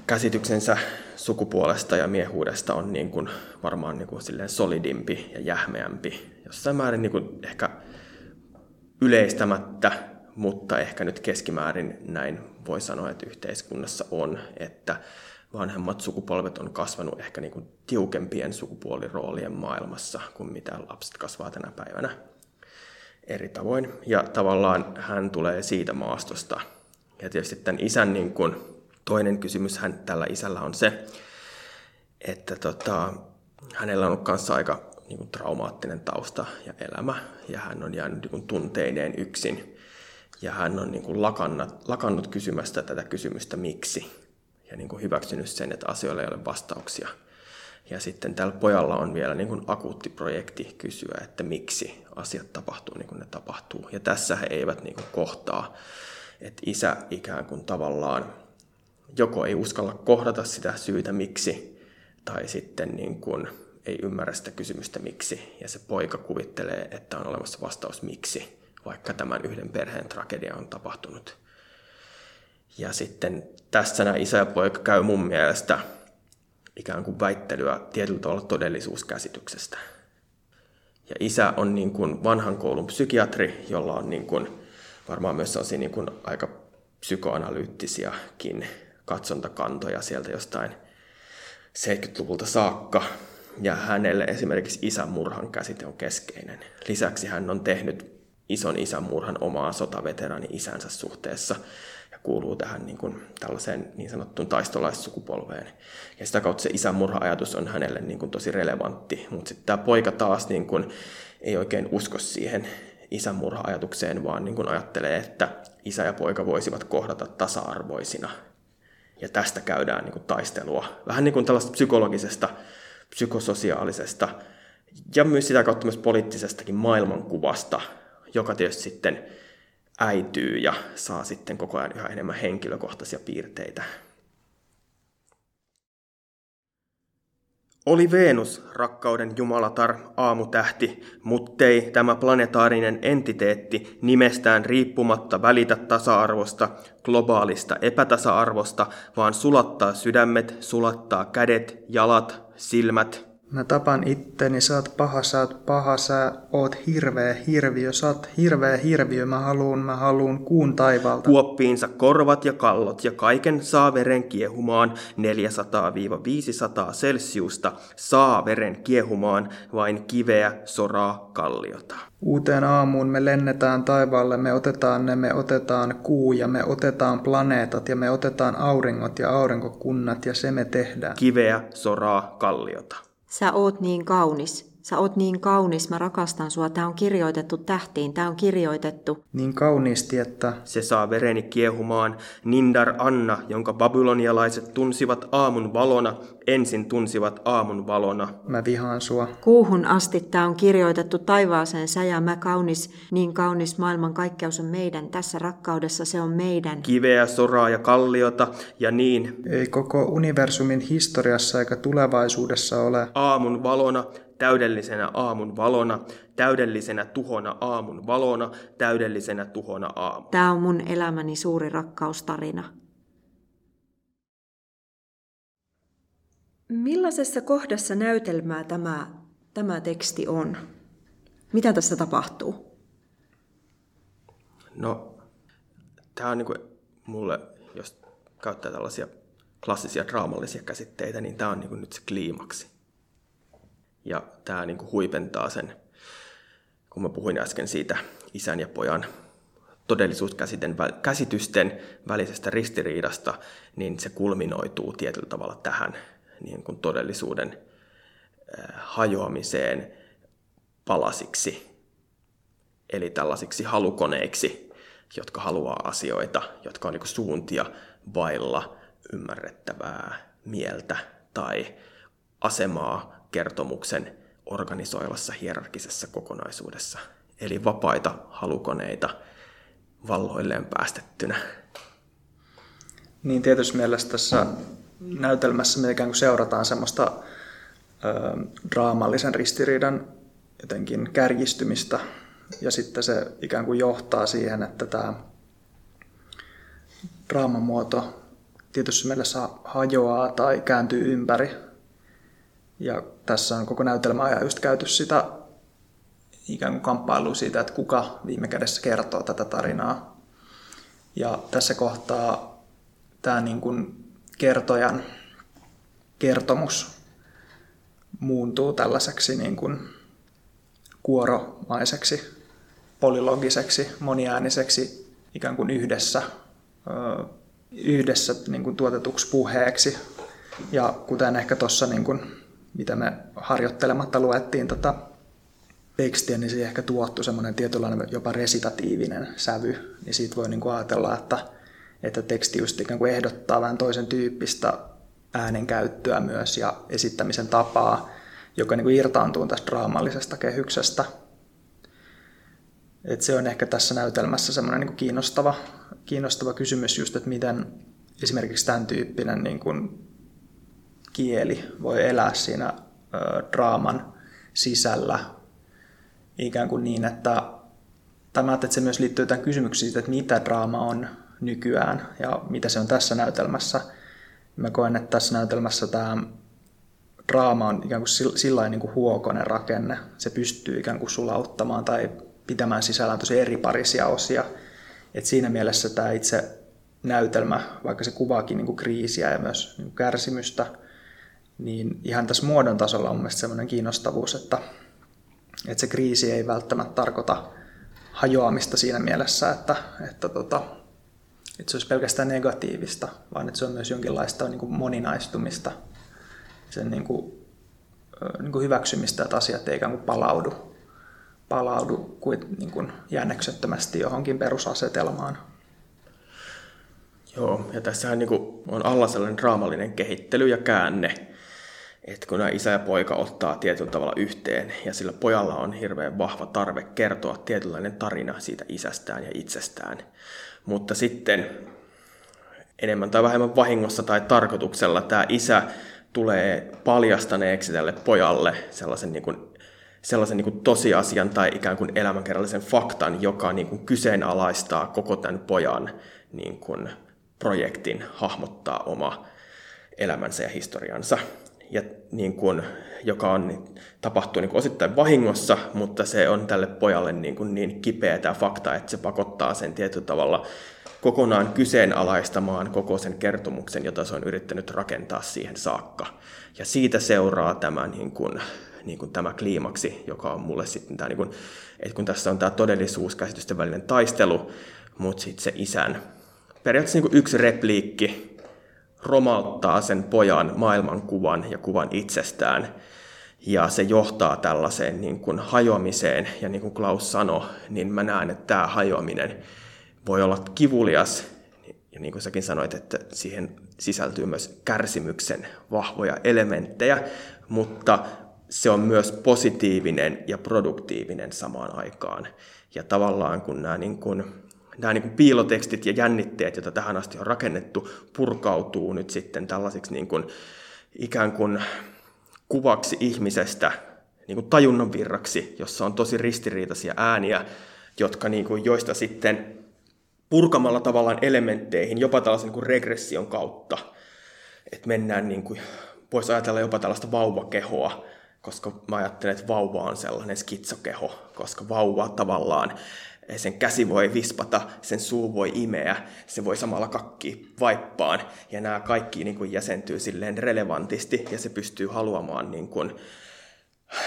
käsityksensä sukupuolesta ja miehuudesta on niin kuin, varmaan niin kuin, silleen solidimpi ja jähmeämpi. Jossain määrin niin kuin, ehkä yleistämättä, mutta ehkä nyt keskimäärin näin voi sanoa, että yhteiskunnassa on, että vanhemmat sukupolvet on kasvanut ehkä niin kuin tiukempien sukupuoliroolien maailmassa kuin mitä lapset kasvaa tänä päivänä eri tavoin. Ja tavallaan hän tulee siitä maastosta. Ja tietysti tämän isän niin kuin, toinen kysymys hän, tällä isällä on se, että tota, hänellä on ollut kanssa aika niin kuin traumaattinen tausta ja elämä, ja hän on jäänyt niin kuin tunteineen yksin. Ja hän on niin kuin lakannut, lakannut kysymästä tätä kysymystä miksi, ja niin kuin hyväksynyt sen, että asioilla ei ole vastauksia. Ja sitten tällä pojalla on vielä niin kuin akuutti projekti kysyä, että miksi asiat tapahtuu niin kuin ne tapahtuu. Ja tässä he eivät niin kuin kohtaa, että isä ikään kuin tavallaan joko ei uskalla kohdata sitä syytä miksi, tai sitten niin kuin ei ymmärrä sitä kysymystä miksi, ja se poika kuvittelee, että on olemassa vastaus miksi, vaikka tämän yhden perheen tragedia on tapahtunut. Ja sitten tässä nämä isä ja poika käy mun mielestä ikään kuin väittelyä tietyllä tavalla todellisuuskäsityksestä. Ja isä on niin kuin vanhan koulun psykiatri, jolla on niin kuin varmaan myös niin kuin aika psykoanalyyttisiakin katsontakantoja sieltä jostain 70-luvulta saakka. Ja hänelle esimerkiksi isän murhan käsite on keskeinen. Lisäksi hän on tehnyt ison isän murhan omaa sotaveteraani isänsä suhteessa ja kuuluu tähän niin kuin, tällaiseen niin sanottuun taistolaissukupolveen. Ja sitä kautta se isän murha-ajatus on hänelle niin kuin, tosi relevantti, mutta sitten tämä poika taas niin kuin, ei oikein usko siihen isän murha-ajatukseen, vaan niin kuin, ajattelee, että isä ja poika voisivat kohdata tasa-arvoisina. Ja tästä käydään niin kuin, taistelua. Vähän niin kuin tällaista psykologisesta, psykososiaalisesta ja myös sitä kautta myös poliittisestakin maailmankuvasta, joka tietysti sitten äityy ja saa sitten koko ajan yhä enemmän henkilökohtaisia piirteitä. Oli Venus, rakkauden jumalatar, aamutähti, muttei tämä planetaarinen entiteetti nimestään riippumatta välitä tasa-arvosta, globaalista epätasa-arvosta, vaan sulattaa sydämet, sulattaa kädet, jalat, silmät, Mä tapan itteni, sä oot paha, sä oot paha, sä oot hirveä hirviö, sä oot hirveä hirviö, mä haluun, mä haluun kuun taivaalta. Kuoppiinsa korvat ja kallot ja kaiken saa veren kiehumaan 400-500 celsiusta, saa veren kiehumaan vain kiveä, soraa, kalliota. Uuteen aamuun me lennetään taivaalle, me otetaan ne, me otetaan kuu ja me otetaan planeetat ja me otetaan auringot ja aurinkokunnat ja se me tehdään. Kiveä, soraa, kalliota. Sä oot niin kaunis. Sä oot niin kaunis, mä rakastan sua. Tää on kirjoitettu tähtiin, tää on kirjoitettu. Niin kauniisti, että Se saa vereni kiehumaan, Nindar Anna, jonka babylonialaiset tunsivat aamun valona, ensin tunsivat aamun valona. mä vihaan sua. Kuuhun asti tää on kirjoitettu taivaaseen sä ja mä kaunis, niin kaunis maailman kaikkeus on meidän. Tässä rakkaudessa se on meidän. Kiveä, soraa ja kalliota, ja niin Ei koko universumin historiassa eikä tulevaisuudessa ole. aamun valona, täydellisenä aamun valona, täydellisenä tuhona aamun valona, täydellisenä tuhona aamu. Tää on mun elämäni suuri rakkaustarina. Millaisessa kohdassa näytelmää tämä, tämä teksti on? Mitä tässä tapahtuu? No, tämä on niinku mulle, jos käyttää tällaisia klassisia draamallisia käsitteitä, niin tämä on niinku nyt se kliimaksi. Ja tämä niinku huipentaa sen, kun mä puhuin äsken siitä isän ja pojan todellisuuskäsitysten välisestä ristiriidasta, niin se kulminoituu tietyllä tavalla tähän niin kuin todellisuuden hajoamiseen palasiksi, eli tällaisiksi halukoneiksi, jotka haluaa asioita, jotka on niin kuin suuntia vailla ymmärrettävää mieltä tai asemaa kertomuksen organisoivassa hierarkisessa kokonaisuudessa. Eli vapaita halukoneita valloilleen päästettynä. Niin tietysti mielessä tässä näytelmässä me ikään kuin seurataan semmoista ö, draamallisen ristiriidan jotenkin kärjistymistä ja sitten se ikään kuin johtaa siihen, että tämä draaman muoto tietysti mielessä hajoaa tai kääntyy ympäri. Ja tässä on koko näytelmä ajan just käyty sitä ikään kuin kamppailua siitä, että kuka viime kädessä kertoo tätä tarinaa. Ja tässä kohtaa tämä niin kuin kertojan kertomus muuntuu tällaiseksi niin kuin kuoromaiseksi, polylogiseksi, moniääniseksi, ikään kuin yhdessä, yhdessä niin kuin tuotetuksi puheeksi. Ja kuten ehkä tuossa niin mitä me harjoittelematta luettiin tota tekstiä, niin se ehkä tuottu semmoinen tietynlainen jopa resitatiivinen sävy, niin siitä voi niin ajatella, että, että teksti just ikään kuin ehdottaa vähän toisen tyyppistä äänenkäyttöä myös ja esittämisen tapaa, joka niin kuin irtaantuu tästä draamallisesta kehyksestä. Et se on ehkä tässä näytelmässä semmoinen niin kuin kiinnostava, kiinnostava kysymys just, että miten esimerkiksi tämän tyyppinen niin kuin kieli voi elää siinä draaman sisällä ikään kuin niin, että tämä, että se myös liittyy tähän kysymyksiin siitä, että mitä draama on nykyään ja mitä se on tässä näytelmässä. Mä koen, että tässä näytelmässä tämä draama on ikään kuin sillä niin kuin huokonen rakenne. Se pystyy ikään kuin sulauttamaan tai pitämään sisällään tosi eriparisia osia. Et siinä mielessä tämä itse näytelmä, vaikka se kuvaakin niin kuin kriisiä ja myös niin kuin kärsimystä, niin ihan tässä muodon tasolla on mielestäni sellainen kiinnostavuus, että, että se kriisi ei välttämättä tarkoita hajoamista siinä mielessä, että, että, tota, että se olisi pelkästään negatiivista, vaan että se on myös jonkinlaista niin kuin moninaistumista, sen niin kuin, niin kuin hyväksymistä, että asiat ei kuin palaudu, palaudu kuin, niin kuin jänneksettömästi johonkin perusasetelmaan. Joo, ja tässähän niin on alla sellainen draamallinen kehittely ja käänne, että kun nämä isä ja poika ottaa tietyllä tavalla yhteen ja sillä pojalla on hirveän vahva tarve kertoa tietynlainen tarina siitä isästään ja itsestään. Mutta sitten enemmän tai vähemmän vahingossa tai tarkoituksella tämä isä tulee paljastaneeksi tälle pojalle sellaisen, niin kuin, sellaisen niin kuin tosiasian tai ikään kuin elämänkerrallisen faktan, joka niin kuin kyseenalaistaa koko tämän pojan niin kuin projektin hahmottaa oma elämänsä ja historiansa ja niin kuin, joka on, tapahtuu niin kuin osittain vahingossa, mutta se on tälle pojalle niin, kuin niin kipeä tämä fakta, että se pakottaa sen tietyllä tavalla kokonaan kyseenalaistamaan koko sen kertomuksen, jota se on yrittänyt rakentaa siihen saakka. Ja siitä seuraa tämä, niin kuin, niin kuin tämä kliimaksi, joka on mulle sitten tämä, niin kuin, että kun tässä on tämä todellisuuskäsitysten välinen taistelu, mutta sitten se isän, periaatteessa niin kuin yksi repliikki, romauttaa sen pojan maailmankuvan ja kuvan itsestään. Ja se johtaa tällaiseen niin kuin hajoamiseen. Ja niin kuin Klaus sanoi, niin mä näen, että tämä hajoaminen voi olla kivulias. Ja niin kuin säkin sanoit, että siihen sisältyy myös kärsimyksen vahvoja elementtejä, mutta se on myös positiivinen ja produktiivinen samaan aikaan. Ja tavallaan kun nämä niin kuin nämä niin kuin piilotekstit ja jännitteet, joita tähän asti on rakennettu, purkautuu nyt sitten tällaisiksi niin kuin, ikään kuin kuvaksi ihmisestä, niin kuin tajunnan virraksi, jossa on tosi ristiriitaisia ääniä, jotka, niin kuin, joista sitten purkamalla tavallaan elementteihin, jopa tällaisen niin kuin regression kautta, että mennään, niin kuin, voisi ajatella jopa tällaista vauvakehoa, koska mä ajattelen, että vauva on sellainen skitsokeho, koska vauva tavallaan sen käsi voi vispata, sen suu voi imeä, se voi samalla kakki vaippaan, ja nämä kaikki niin kuin jäsentyy silleen relevantisti, ja se pystyy haluamaan, niin kuin,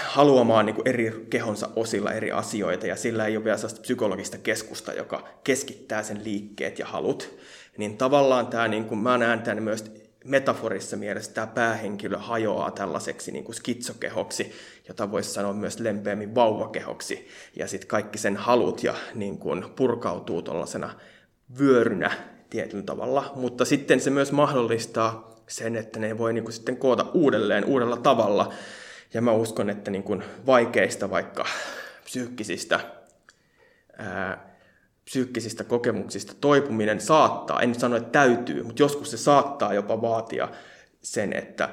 haluamaan niin kuin eri kehonsa osilla eri asioita, ja sillä ei ole vielä sellaista psykologista keskusta, joka keskittää sen liikkeet ja halut. Niin tavallaan tämä, niin kuin, mä näen tämän myös metaforissa mielessä tämä päähenkilö hajoaa tällaiseksi niin kuin skitsokehoksi, jota voisi sanoa myös lempeämmin vauvakehoksi, ja sitten kaikki sen halut ja niin kuin purkautuu tuollaisena vyörynä tietyllä tavalla, mutta sitten se myös mahdollistaa sen, että ne voi niin kuin sitten koota uudelleen uudella tavalla, ja mä uskon, että niin kuin vaikeista vaikka psyykkisistä ää, psyykkisistä kokemuksista toipuminen saattaa, en sano, että täytyy, mutta joskus se saattaa jopa vaatia sen, että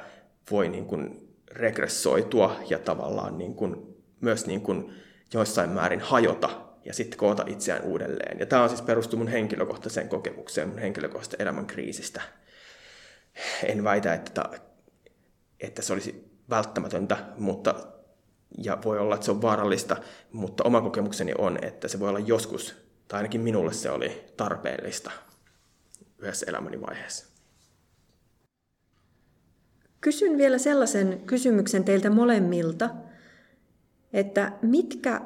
voi niin kuin regressoitua ja tavallaan niin kuin, myös niin kuin joissain määrin hajota ja sitten koota itseään uudelleen. Ja tämä on siis perustu mun henkilökohtaiseen kokemukseen, mun henkilökohtaisesta elämän kriisistä. En väitä, että, että se olisi välttämätöntä, mutta ja voi olla, että se on vaarallista, mutta oma kokemukseni on, että se voi olla joskus tai ainakin minulle se oli tarpeellista yhdessä elämäni vaiheessa. Kysyn vielä sellaisen kysymyksen teiltä molemmilta, että mitkä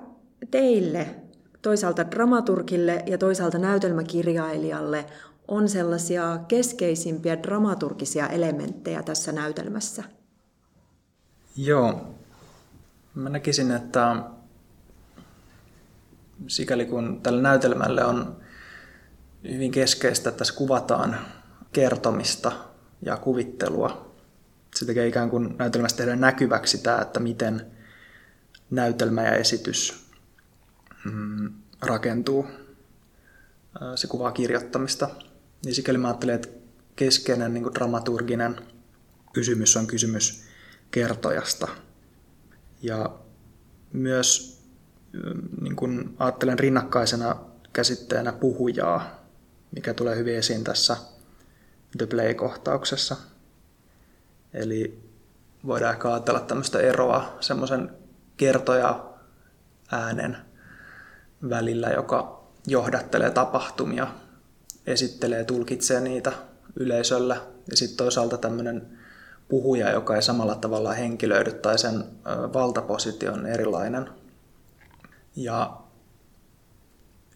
teille, toisaalta dramaturgille ja toisaalta näytelmäkirjailijalle, on sellaisia keskeisimpiä dramaturgisia elementtejä tässä näytelmässä? Joo. Mä näkisin, että sikäli kun tällä näytelmälle on hyvin keskeistä, että tässä kuvataan kertomista ja kuvittelua. Se tekee ikään kuin näytelmästä tehdä näkyväksi tämä, että miten näytelmä ja esitys mm, rakentuu. Se kuvaa kirjoittamista. Niin sikäli mä ajattelen, että keskeinen niin dramaturginen kysymys on kysymys kertojasta. Ja myös niin kuin ajattelen rinnakkaisena käsitteenä puhujaa, mikä tulee hyvin esiin tässä The Play-kohtauksessa. Eli voidaan ehkä ajatella tämmöistä eroa semmoisen kertoja äänen välillä, joka johdattelee tapahtumia, esittelee, tulkitsee niitä yleisölle ja sitten toisaalta tämmöinen puhuja, joka ei samalla tavalla henkilöidy tai sen valtapositio on erilainen. Ja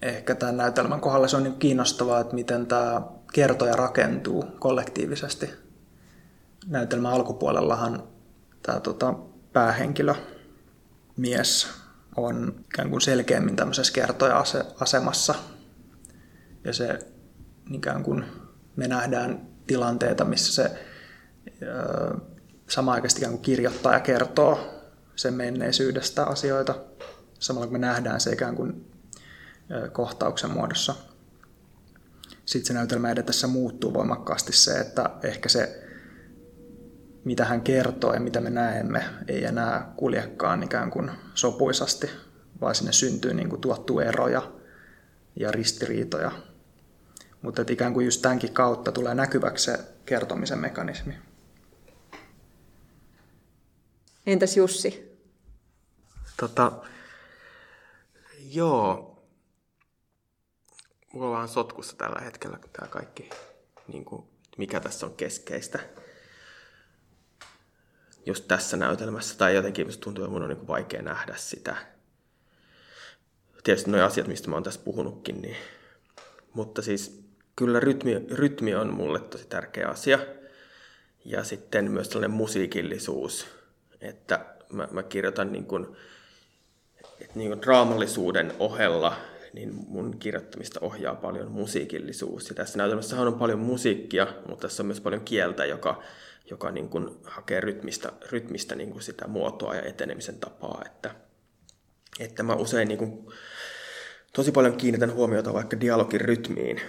ehkä tämän näytelmän kohdalla se on niin kiinnostavaa, että miten tämä kertoja rakentuu kollektiivisesti. Näytelmän alkupuolellahan tämä tota, päähenkilö, mies, on ikään kuin selkeämmin tämmöisessä kertoja-asemassa. Ja se ikään kuin me nähdään tilanteita, missä se samaaikaisesti ikään kuin kirjoittaa ja kertoo sen menneisyydestä asioita, samalla kun me nähdään se ikään kuin kohtauksen muodossa. Sitten se näytelmä edetessä muuttuu voimakkaasti se, että ehkä se, mitä hän kertoo ja mitä me näemme, ei enää kuljekaan ikään kuin sopuisasti, vaan sinne syntyy niin kuin tuottuu eroja ja ristiriitoja. Mutta että ikään kuin just tämänkin kautta tulee näkyväksi se kertomisen mekanismi. Entäs Jussi? Tota, joo, mulla on vähän sotkussa tällä hetkellä tämä kaikki, niin kuin, mikä tässä on keskeistä. Just tässä näytelmässä, tai jotenkin musta tuntuu, että mun on niin kuin vaikea nähdä sitä. Tietysti nuo asiat, mistä mä oon tässä puhunutkin, niin... mutta siis kyllä rytmi, rytmi on mulle tosi tärkeä asia. Ja sitten myös tällainen musiikillisuus, että mä, mä kirjoitan niin kuin, että niin draamallisuuden ohella niin mun kirjoittamista ohjaa paljon musiikillisuus. Ja tässä näytelmässä on paljon musiikkia, mutta tässä on myös paljon kieltä, joka, joka niin kuin hakee rytmistä, rytmistä niin kuin sitä muotoa ja etenemisen tapaa. Että, että mä usein niin kuin, tosi paljon kiinnitän huomiota vaikka dialogin rytmiin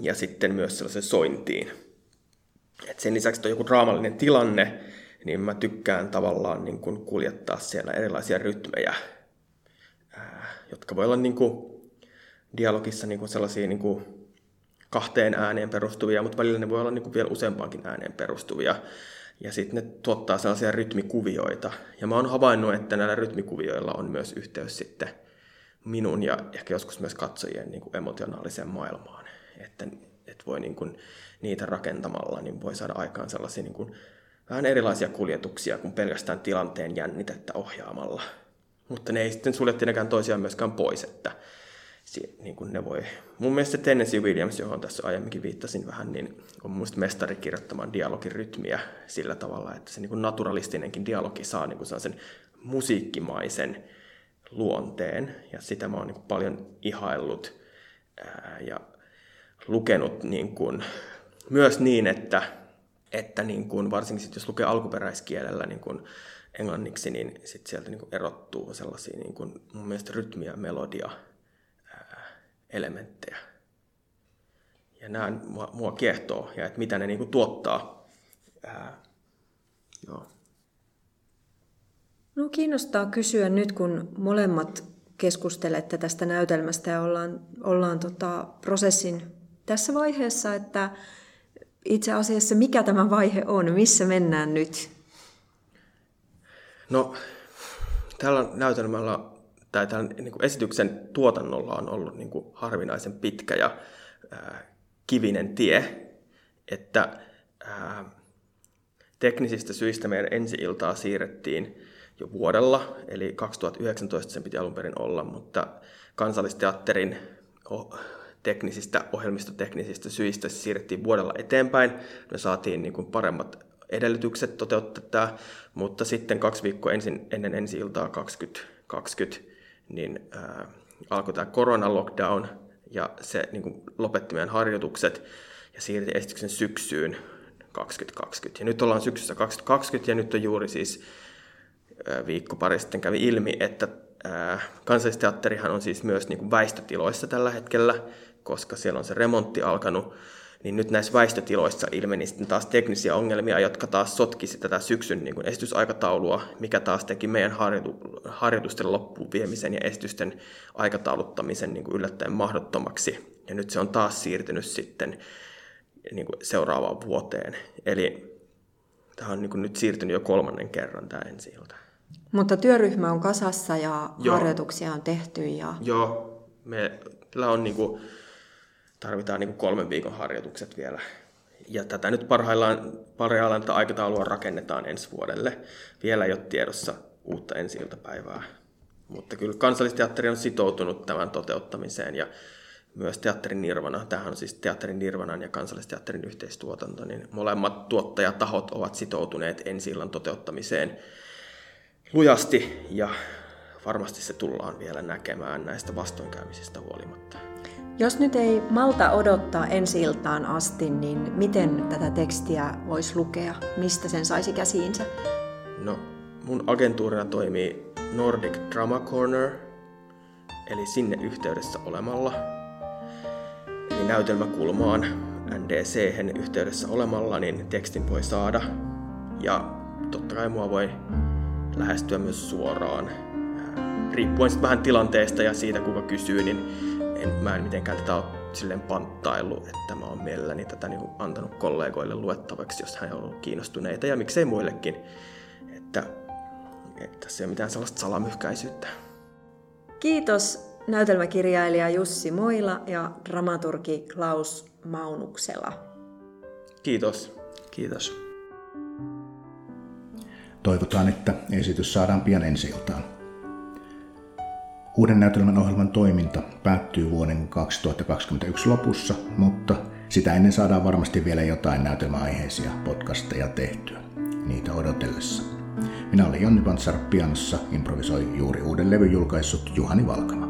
ja sitten myös sellaisen sointiin. Et sen lisäksi, että on joku draamallinen tilanne, niin mä tykkään tavallaan niin kuin kuljettaa siellä erilaisia rytmejä, jotka voi olla niin kuin dialogissa niin kuin sellaisia niin kuin kahteen ääneen perustuvia, mutta välillä ne voi olla niin kuin vielä useampaankin ääneen perustuvia. Ja sitten ne tuottaa sellaisia rytmikuvioita. Ja mä oon havainnut, että näillä rytmikuvioilla on myös yhteys sitten minun ja ehkä joskus myös katsojien niin kuin emotionaaliseen maailmaan. Että, että voi niin kuin niitä rakentamalla niin voi saada aikaan sellaisia niin kuin vähän erilaisia kuljetuksia kuin pelkästään tilanteen jännitettä ohjaamalla. Mutta ne ei sitten sulje tietenkään toisiaan myöskään pois, että niin kuin ne voi. Mun mielestä Tennessee Williams, johon tässä aiemminkin viittasin vähän, niin on mun mestari kirjoittamaan dialogin rytmiä sillä tavalla, että se niin kuin naturalistinenkin dialogi saa niin kuin sen musiikkimaisen luonteen. Ja sitä mä oon niin kuin paljon ihaillut ää, ja lukenut niin kuin, myös niin, että, että niin kuin, varsinkin sit, jos lukee alkuperäiskielellä niin kuin englanniksi, niin sit sieltä niin kuin erottuu sellaisia niin kuin, mun mielestä rytmiä melodia elementtejä. Ja nämä mua, mua kiehtoo ja että mitä ne niinku tuottaa. Ää, joo. No kiinnostaa kysyä nyt, kun molemmat keskustelette tästä näytelmästä ja ollaan, ollaan tota prosessin tässä vaiheessa, että itse asiassa mikä tämä vaihe on, missä mennään nyt? No, tällä näytelmällä tai tämän niin kuin esityksen tuotannolla on ollut niin kuin harvinaisen pitkä ja ää, kivinen tie, että ää, teknisistä syistä meidän ensi-iltaa siirrettiin jo vuodella, eli 2019 sen piti alun perin olla, mutta kansallisteatterin teknisistä, ohjelmistoteknisistä syistä siirrettiin vuodella eteenpäin. Me saatiin niin kuin paremmat edellytykset toteuttaa tämä, mutta sitten kaksi viikkoa ensin, ennen ensi iltaa 2020, niin ää, alkoi tämä korona-lockdown, ja se niin kuin, lopetti meidän harjoitukset ja siirti esityksen syksyyn 2020. Ja nyt ollaan syksyssä 2020 ja nyt on juuri siis viikko pari sitten kävi ilmi, että kansallisteatterihan on siis myös niin kuin väistötiloissa tällä hetkellä, koska siellä on se remontti alkanut, niin nyt näissä väistötiloissa ilmeni sitten taas teknisiä ongelmia, jotka taas sotkisi tätä syksyn niin kuin esitysaikataulua, mikä taas teki meidän harjoitu- harjoitusten loppuun viemisen ja esitysten aikatauluttamisen niin kuin yllättäen mahdottomaksi. Ja nyt se on taas siirtynyt sitten niin kuin seuraavaan vuoteen. Eli tämä on niin kuin nyt siirtynyt jo kolmannen kerran tämä ensi ilta. Mutta työryhmä on kasassa ja Joo. harjoituksia on tehty. Ja... Joo, meillä on niin kuin, tarvitaan niin kuin kolmen viikon harjoitukset vielä. Ja tätä nyt parhaillaan, parhaillaan tätä aikataulua rakennetaan ensi vuodelle. Vielä ei ole tiedossa uutta ensi iltapäivää. Mutta kyllä kansallisteatteri on sitoutunut tämän toteuttamiseen ja myös Teatterin Nirvana, tähän on siis Teatterin Nirvanan ja Kansallisteatterin yhteistuotanto, niin molemmat tuottajatahot ovat sitoutuneet ensi illan toteuttamiseen lujasti ja varmasti se tullaan vielä näkemään näistä vastoinkäymisistä huolimatta. Jos nyt ei malta odottaa ensi iltaan asti, niin miten tätä tekstiä voisi lukea? Mistä sen saisi käsiinsä? No, mun agentuurina toimii Nordic Drama Corner, eli sinne yhteydessä olemalla. Eli näytelmäkulmaan ndc yhteydessä olemalla, niin tekstin voi saada. Ja totta kai mua voi lähestyä myös suoraan. Riippuen sitten vähän tilanteesta ja siitä, kuka kysyy, niin en, mä en mitenkään tätä ole silleen panttailu, että mä oon mielelläni tätä niin kuin antanut kollegoille luettavaksi, jos hän on ollut kiinnostuneita ja miksei muillekin. Että, että se ei ole mitään sellaista salamyhkäisyyttä. Kiitos näytelmäkirjailija Jussi Moila ja dramaturgi Klaus Maunuksela. Kiitos. Kiitos. Toivotaan, että esitys saadaan pian ensi iltaan. Uuden näytelmän ohjelman toiminta päättyy vuoden 2021 lopussa, mutta sitä ennen saadaan varmasti vielä jotain näytelmäaiheisia podcasteja tehtyä, niitä odotellessa. Minä olen Jonni Pantsar pianossa, improvisoi juuri uuden levyn julkaissut Juhani Valkama.